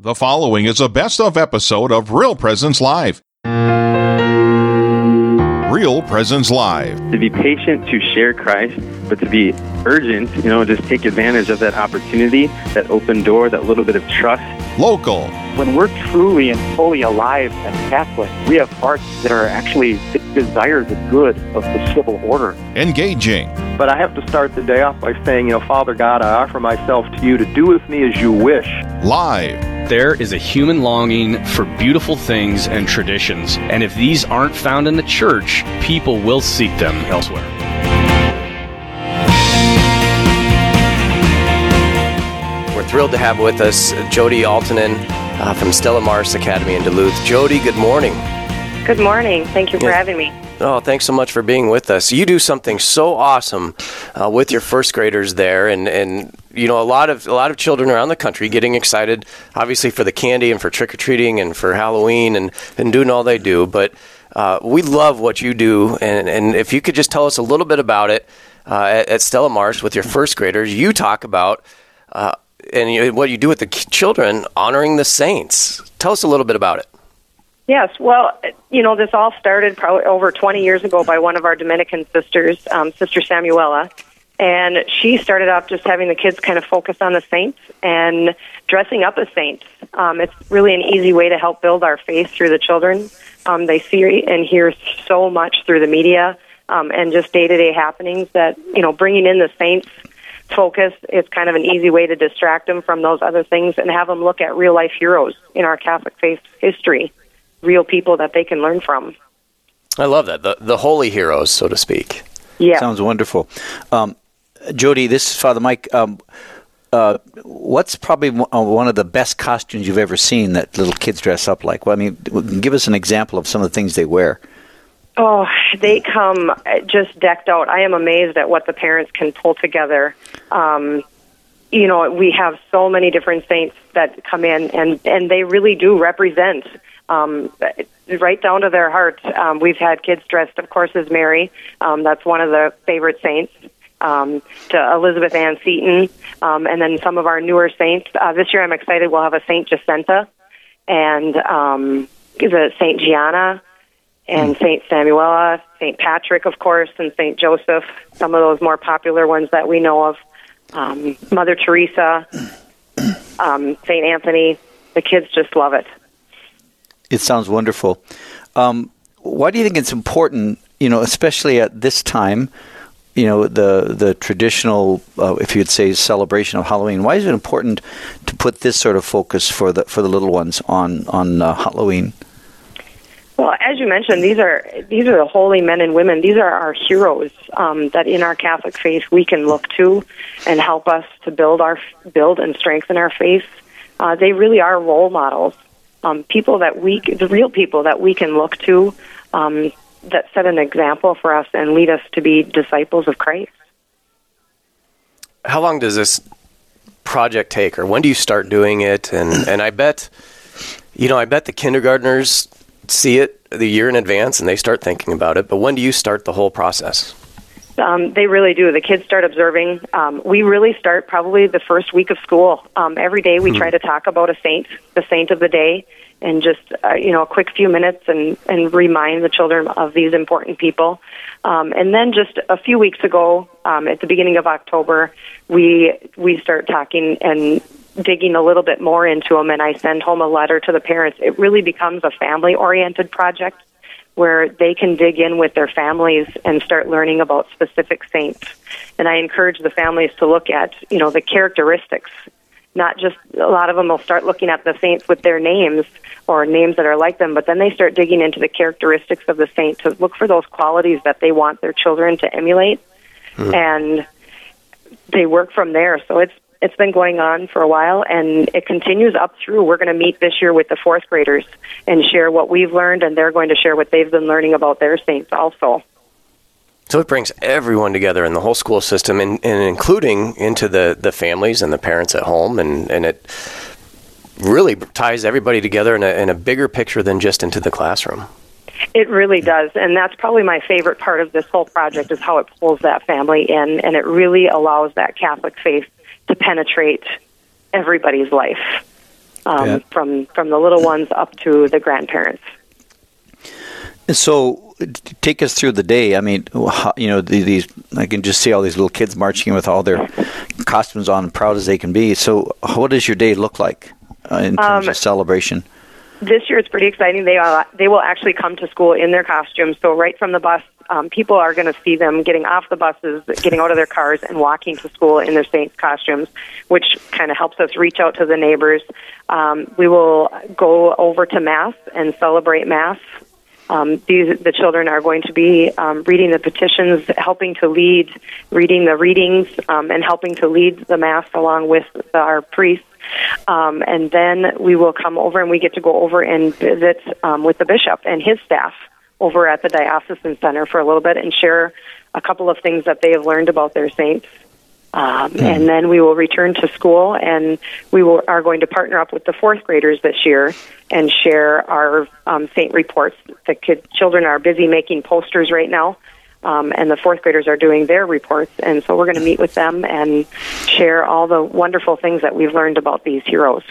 The following is a best of episode of Real Presence Live. Real Presence Live. To be patient to share Christ, but to be urgent, you know, just take advantage of that opportunity, that open door, that little bit of trust. Local. When we're truly and fully alive as Catholics, we have hearts that are actually desire the good of the civil order. Engaging. But I have to start the day off by saying, you know, Father God, I offer myself to you to do with me as you wish. Live. There is a human longing for beautiful things and traditions, and if these aren't found in the church, people will seek them elsewhere. Thrilled to have with us Jody Altonen uh, from Stella Maris Academy in Duluth. Jody, good morning. Good morning. Thank you for Yeah. having me. Oh, thanks so much for being with us. You do something so awesome uh, with your first graders there, and, and you know a lot of a lot of children around the country getting excited, obviously for the candy and for trick or treating and for Halloween and, and doing all they do. But uh, we love what you do, and, and if you could just tell us a little bit about it uh, at, at Stella Maris with your first graders, you talk about. And you, what you do with the children, honoring the saints. Tell us a little bit about it. Yes, well, you know, this all started probably over 20 years ago by one of our Dominican sisters, um, Sister Samuela. And she started off just having the kids kind of focus on the saints and dressing up as saints. Um, it's really an easy way to help build our faith through the children. Um, they see and hear so much through the media um, and just day to day happenings that, you know, bringing in the saints focus is kind of an easy way to distract them from those other things and have them look at real life heroes in our Catholic faith history, real people that they can learn from. I love that. The, the holy heroes, so to speak. Yeah. Sounds wonderful. Um, Jody, this is Father Mike. Um, uh, what's probably one uh, of the best costumes you've ever seen that little kids dress up like? Well, I mean, give us an example of some of the things they wear. Oh, they come just decked out. I am amazed at what the parents can pull together. Um, you know, we have so many different saints that come in, and and they really do represent um, right down to their heart. Um, we've had kids dressed, of course, as Mary. Um, that's one of the favorite saints. Um, to Elizabeth Ann Seton, um, and then some of our newer saints. Uh, this year, I'm excited. We'll have a Saint Jacinta and um, the Saint Gianna and Saint Samuela, Saint Patrick, of course, and Saint Joseph. Some of those more popular ones that we know of. Um, Mother Teresa, um, Saint Anthony. The kids just love it. It sounds wonderful. Um, why do you think it's important, you know, especially at this time, you know, the the traditional, uh, if you'd say, celebration of Halloween? Why is it important to put this sort of focus for the for the little ones on on uh, Halloween? Well, as you mentioned, these are these are the holy men and women. These are our heroes um, that in our Catholic faith we can look to and help us to build our build and strengthen our faith. Uh, they really are role models, um, people that we the real people that we can look to um, that set an example for us and lead us to be disciples of Christ. How long does this project take, or when do you start doing it? And and I bet, you know, I bet the kindergartners see it the year in advance and they start thinking about it. But when do you start the whole process? Um, they really do. The kids start observing. Um, we really start probably the first week of school. Um, every day we try to talk about a saint, the saint of the day, and just uh, you know a quick few minutes and and remind the children of these important people. Um, and then just a few weeks ago, um, at the beginning of October, we we start talking and digging a little bit more into them. And I send home a letter to the parents. It really becomes a family oriented project where they can dig in with their families and start learning about specific saints. And I encourage the families to look at, you know, the characteristics. Not just a lot of them will start looking at the saints with their names or names that are like them, but then they start digging into the characteristics of the saint to look for those qualities that they want their children to emulate. Hmm. And they work from there. So it's it's been going on for a while and it continues up through. We're going to meet this year with the fourth graders and share what we've learned and they're going to share what they've been learning about their saints also. So it brings everyone together in the whole school system, and, and including into the, the families and the parents at home, and, and it really ties everybody together in a, in a bigger picture than just into the classroom. It really does, and that's probably my favorite part of this whole project is how it pulls that family in, and it really allows that Catholic faith to penetrate everybody's life. um, Yeah. from from the little ones up to the grandparents. So, take us through the day. I mean, how, you know, these I can just see all these little kids marching in with all their costumes on, proud as they can be. So, what does your day look like uh, in terms Um, of celebration? this year it's pretty exciting. They are, they will actually come to school in their costumes. So right from the bus, um, people are going to see them getting off the buses, getting out of their cars, and walking to school in their Saints costumes, which kind of helps us reach out to the neighbors. Um, we will go over to Mass and celebrate Mass. Um, these the children are going to be um, reading the petitions, helping to lead, reading the readings, um, and helping to lead the mass along with our priests. Um, and then we will come over and we get to go over and visit um, with the bishop and his staff over at the diocesan center for a little bit and share a couple of things that they have learned about their saints. Um, And then we will return to school, and we will, are going to partner up with the fourth graders this year and share our um, saint reports. The kid, children are busy making posters right now, um, and the fourth graders are doing their reports. And so we're going to meet with them and share all the wonderful things that we've learned about these heroes.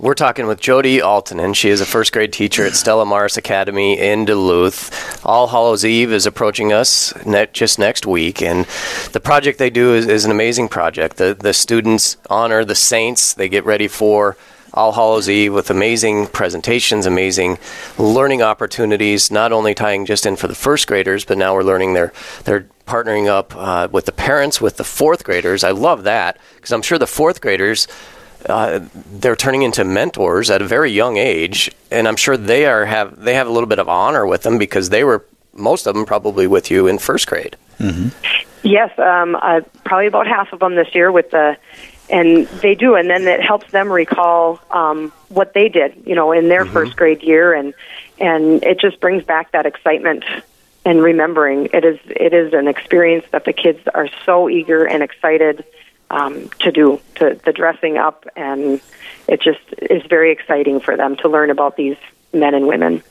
We're talking with Jody Altonen. She is a first grade teacher at Stella Maris Academy in Duluth. All Hallows Eve is approaching us ne- just next week, and the project they do is, is an amazing project. The, the students honor the saints, they get ready for All Hallows Eve with amazing presentations, amazing learning opportunities, not only tying just in for the first graders, but now we're learning they're, they're partnering up uh, with the parents, with the fourth graders. I love that because I'm sure the fourth graders uh, they're turning into mentors at a very young age, and I'm sure they are have they have a little bit of honor with them because they were most of them probably with you in first grade. Yes, um, uh, probably about half of them this year with the, and they do, and then it helps them recall um, what they did, you know, in their first grade year, and and it just brings back that excitement and remembering. It is it is an experience that the kids are so eager and excited um, to do, to the dressing up, and it just is very exciting for them to learn about these men and women.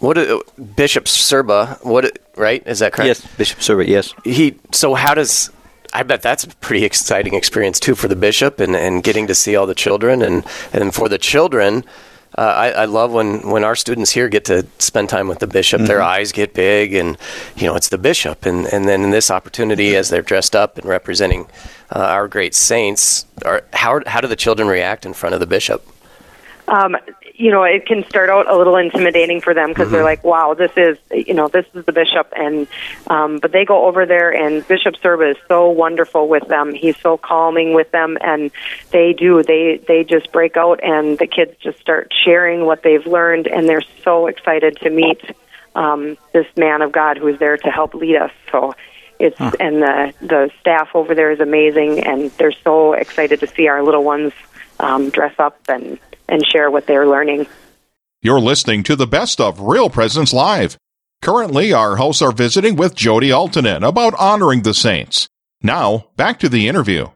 What uh, Bishop Sirba? What right? Is that correct? Yes, Bishop Sirba. yes. He. So how does? I bet that's a pretty exciting experience too for the bishop and, and getting to see all the children and and for the children. Uh, I, I love when, when our students here get to spend time with the bishop. Their eyes get big, and you know it's the bishop. And, and then in this opportunity, as they're dressed up and representing uh, our great saints, are, how how do the children react in front of the bishop? um, you know, it can start out a little intimidating for them because they're like, "Wow, this is you know, this is the bishop," and um, but they go over there, and Bishop Sirba is so wonderful with them. He's so calming with them, and they do they they just break out, and the kids just start sharing what they've learned, and they're so excited to meet um, this man of God who's there to help lead us. So. It's and the the staff over there is amazing, and they're so excited to see our little ones um, dress up and and share what they're learning. You're listening to the best of Real Presence Live. Currently, our hosts are visiting with Jody Altonen about honoring the saints. Now, back to the interview.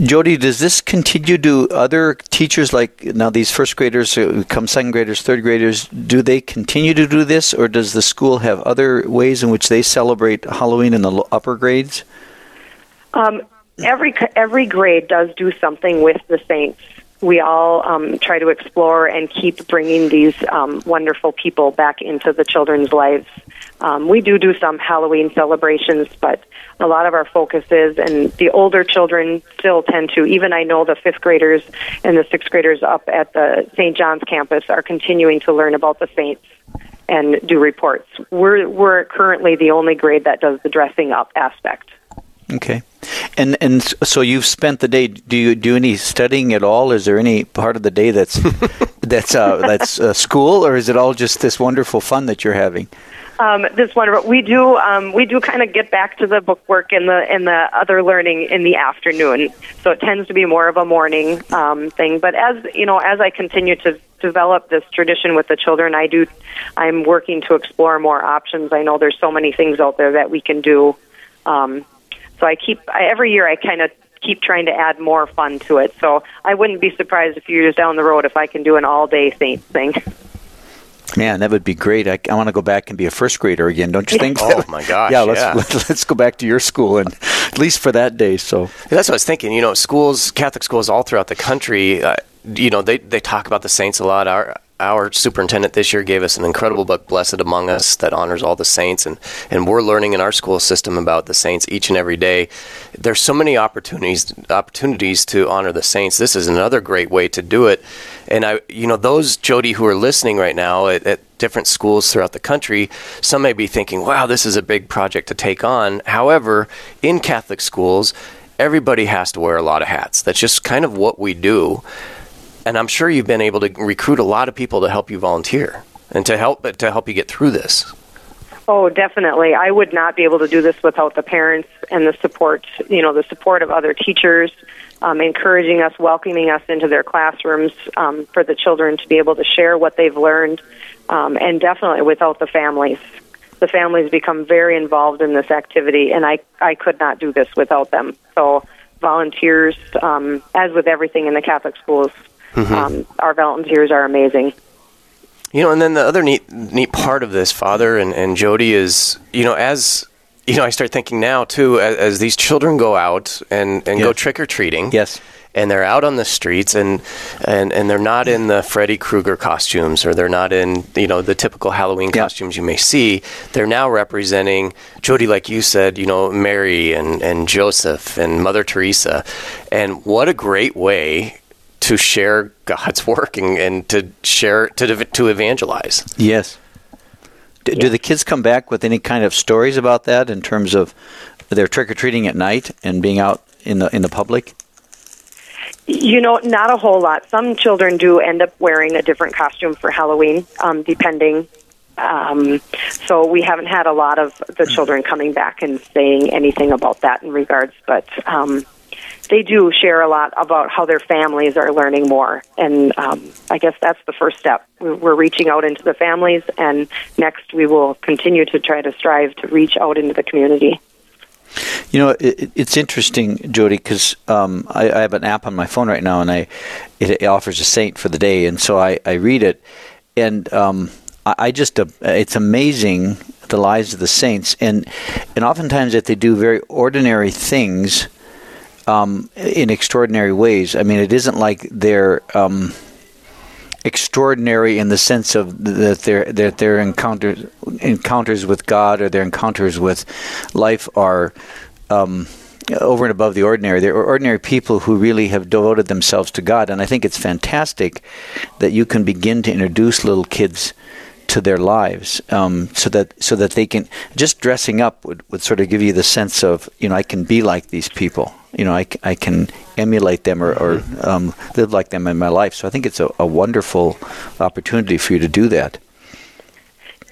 Jody, does this continue? to other teachers, like now these first graders who become second graders, third graders, do they continue to do this, or does the school have other ways in which they celebrate Halloween in the upper grades? Um, every every grade does do something with the saints. We all um, try to explore and keep bringing these um, wonderful people back into the children's lives. Um, we do do some Halloween celebrations, but a lot of our focus is, and the older children still tend to. Even I know the fifth graders and the sixth graders up at the St. John's campus are continuing to learn about the saints and do reports. We're we're currently the only grade that does the dressing up aspect. Okay, and and so you've spent the day. Do you do any studying at all? Is there any part of the day that's that's uh, that's uh, school, or is it all just this wonderful fun that you're having? Um, this wonderful. We do um, we do kind of get back to the book work and the and the other learning in the afternoon. So it tends to be more of a morning um, thing. But as you know, as I continue to develop this tradition with the children, I do. I'm working to explore more options. I know there's so many things out there that we can do. Um, so I keep I, every year I kind of keep trying to add more fun to it. So I wouldn't be surprised a few years down the road if I can do an all day Saints thing. Man, that would be great. I, I want to go back and be a first grader again. Don't you think? Oh, my gosh, Yeah, let's yeah. Let, us go back to your school and at least for that day. So That's what I was thinking. You know, schools, Catholic schools all throughout the country. Uh, you know, they they talk about the saints a lot. Our our superintendent this year gave us an incredible book, Blessed Among Us, that honors all the saints, and and we're learning in our school system about the saints each and every day. There's so many opportunities opportunities to honor the saints. This is another great way to do it. And I, you know, those Jody who are listening right now at, at different schools throughout the country, some may be thinking, "Wow, this is a big project to take on." However, in Catholic schools, everybody has to wear a lot of hats. That's just kind of what we do. And I'm sure you've been able to recruit a lot of people to help you volunteer and to help to help you get through this. Oh, definitely. I would not be able to do this without the parents and the support, you know, the support of other teachers, um, encouraging us, welcoming us into their classrooms um, for the children to be able to share what they've learned, um, and definitely without the families. The families become very involved in this activity, and I, I could not do this without them. So, volunteers, um, as with everything in the Catholic schools, um, our volunteers are amazing. You know, and then the other neat neat part of this, Father and, and Jody, is you know as you know, I start thinking now too, as, as these children go out and, and go trick or treating. Yes. And they're out on the streets, and, and, and they're not in the Freddy Krueger costumes, or they're not in you know the typical Halloween Yeah. costumes you may see. They're now representing Jody, like you said, you know Mary and, and Joseph and Mother Teresa, and what a great way to share God's work and, and to share to to evangelize. Yes. Do, do the kids come back with any kind of stories about that in terms of their trick or treating at night and being out in the in the public? You know, not a whole lot. Some children do end up wearing a different costume for Halloween, um, depending. Um, so we haven't had a lot of the children coming back and saying anything about that in regards, but um, they do share a lot about how their families are learning more. And um, I guess that's the first step. We're reaching out into the families, and next we will continue to try to strive to reach out into the community. You know, it, it's interesting, Jody, because um, I, I have an app on my phone right now, and I it, it offers a saint for the day, and so I, I read it, and um, I, I just uh, it's amazing the lives of the saints, and and oftentimes that they do very ordinary things um, in extraordinary ways. I mean, it isn't like they're um, extraordinary in the sense of that their that their encounters encounters with God or their encounters with life are um, over and above the ordinary. They're ordinary people who really have devoted themselves to God, and I think it's fantastic that you can begin to introduce little kids to their lives, um, so that so that they can just dressing up would, would sort of give you the sense of you know I can be like these people, you know I, I can emulate them or, or um, live like them in my life. So I think it's a, a wonderful opportunity for you to do that.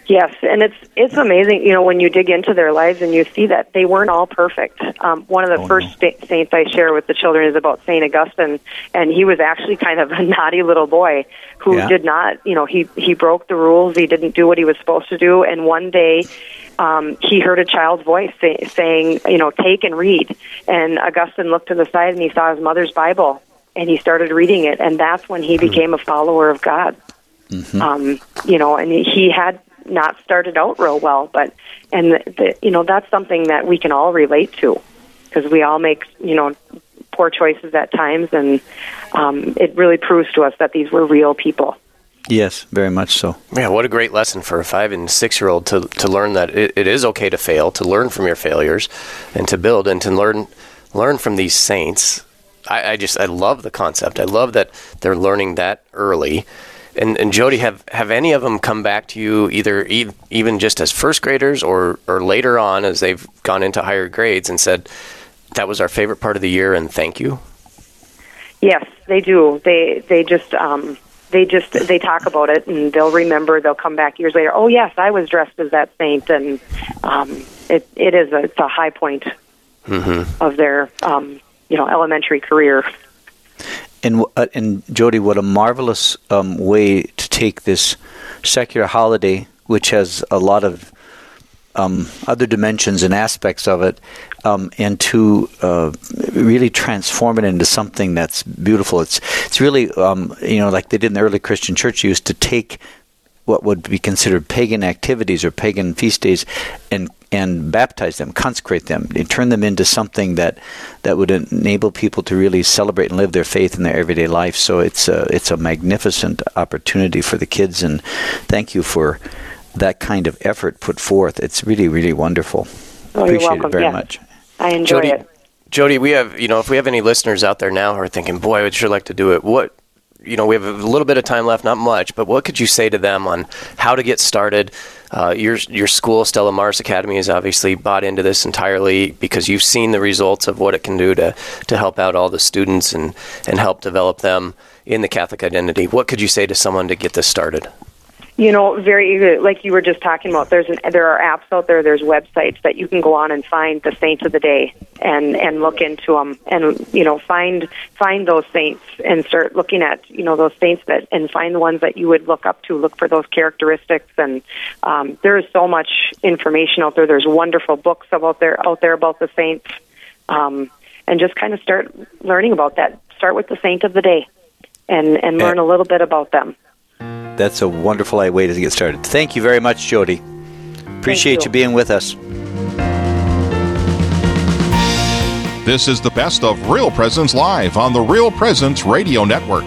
Yes, and it's it's amazing, you know, when you dig into their lives and you see that they weren't all perfect. Um, one of the Oh, first sa- saints I share with the children is about Saint Augustine, and he was actually kind of a naughty little boy who Yeah. did not, you know, he he broke the rules. He didn't do what he was supposed to do, and one day. Um, he heard a child's voice say, saying, "You know, take and read." And Augustine looked to the side and he saw his mother's Bible, and he started reading it, and that's when he became a follower of God. Um, you know, and he had not started out real well, but and the, the, you know that's something that we can all relate to because we all make you know poor choices at times, and um, it really proves to us that these were real people. Yes, very much so. Yeah, what a great lesson for a five and six year old to, to learn that it, it is okay to fail, to learn from your failures, and to build and to learn learn from these saints. I, I just I love the concept. I love that they're learning that early. And, and Jody, have, have any of them come back to you either e- even just as first graders or, or later on as they've gone into higher grades and said that was our favorite part of the year and thank you? Yes, they do. They they just um, they just they talk about it and they'll remember. They'll come back years later. Oh yes, I was dressed as that saint, and um, it it is a, it's a high point of their um, you know elementary career. And w- uh, and Jody, what a marvelous um, way to take this secular holiday, which has a lot of um, other dimensions and aspects of it, um, and to uh, really transform it into something that's beautiful. It's it's really um, you know like they did in the early Christian church used to take what would be considered pagan activities or pagan feast days and and baptize them, consecrate them, and turn them into something that that would enable people to really celebrate and live their faith in their everyday life. So it's a it's a magnificent opportunity for the kids, and thank you for that kind of effort put forth. It's really really wonderful. Oh, Appreciate it very yeah. much. I enjoy Jody, it. Jody, we have you know if we have any listeners out there now who are thinking, boy, I would sure like to do it. What you know, we have a little bit of time left, not much, but what could you say to them on how to get started? Uh, your your school, Stella Maris Academy, has obviously bought into this entirely because you've seen the results of what it can do to to help out all the students and and help develop them in the Catholic identity. What could you say to someone to get this started? You know, very like you were just talking about. There's an there are apps out there. There's websites that you can go on and find the saints of the day and and look into them and you know find find those saints and start looking at you know those saints that and find the ones that you would look up to. Look for those characteristics and um, there is so much information out there. There's wonderful books out there out there about the saints, um, and just kind of start learning about that. Start with the saint of the day, and and learn a little bit about them. That's a wonderful way to get started. Thank you very much, Jody. Appreciate you. you being with us. This is the best of Real Presence Live on the Real Presence Radio Network.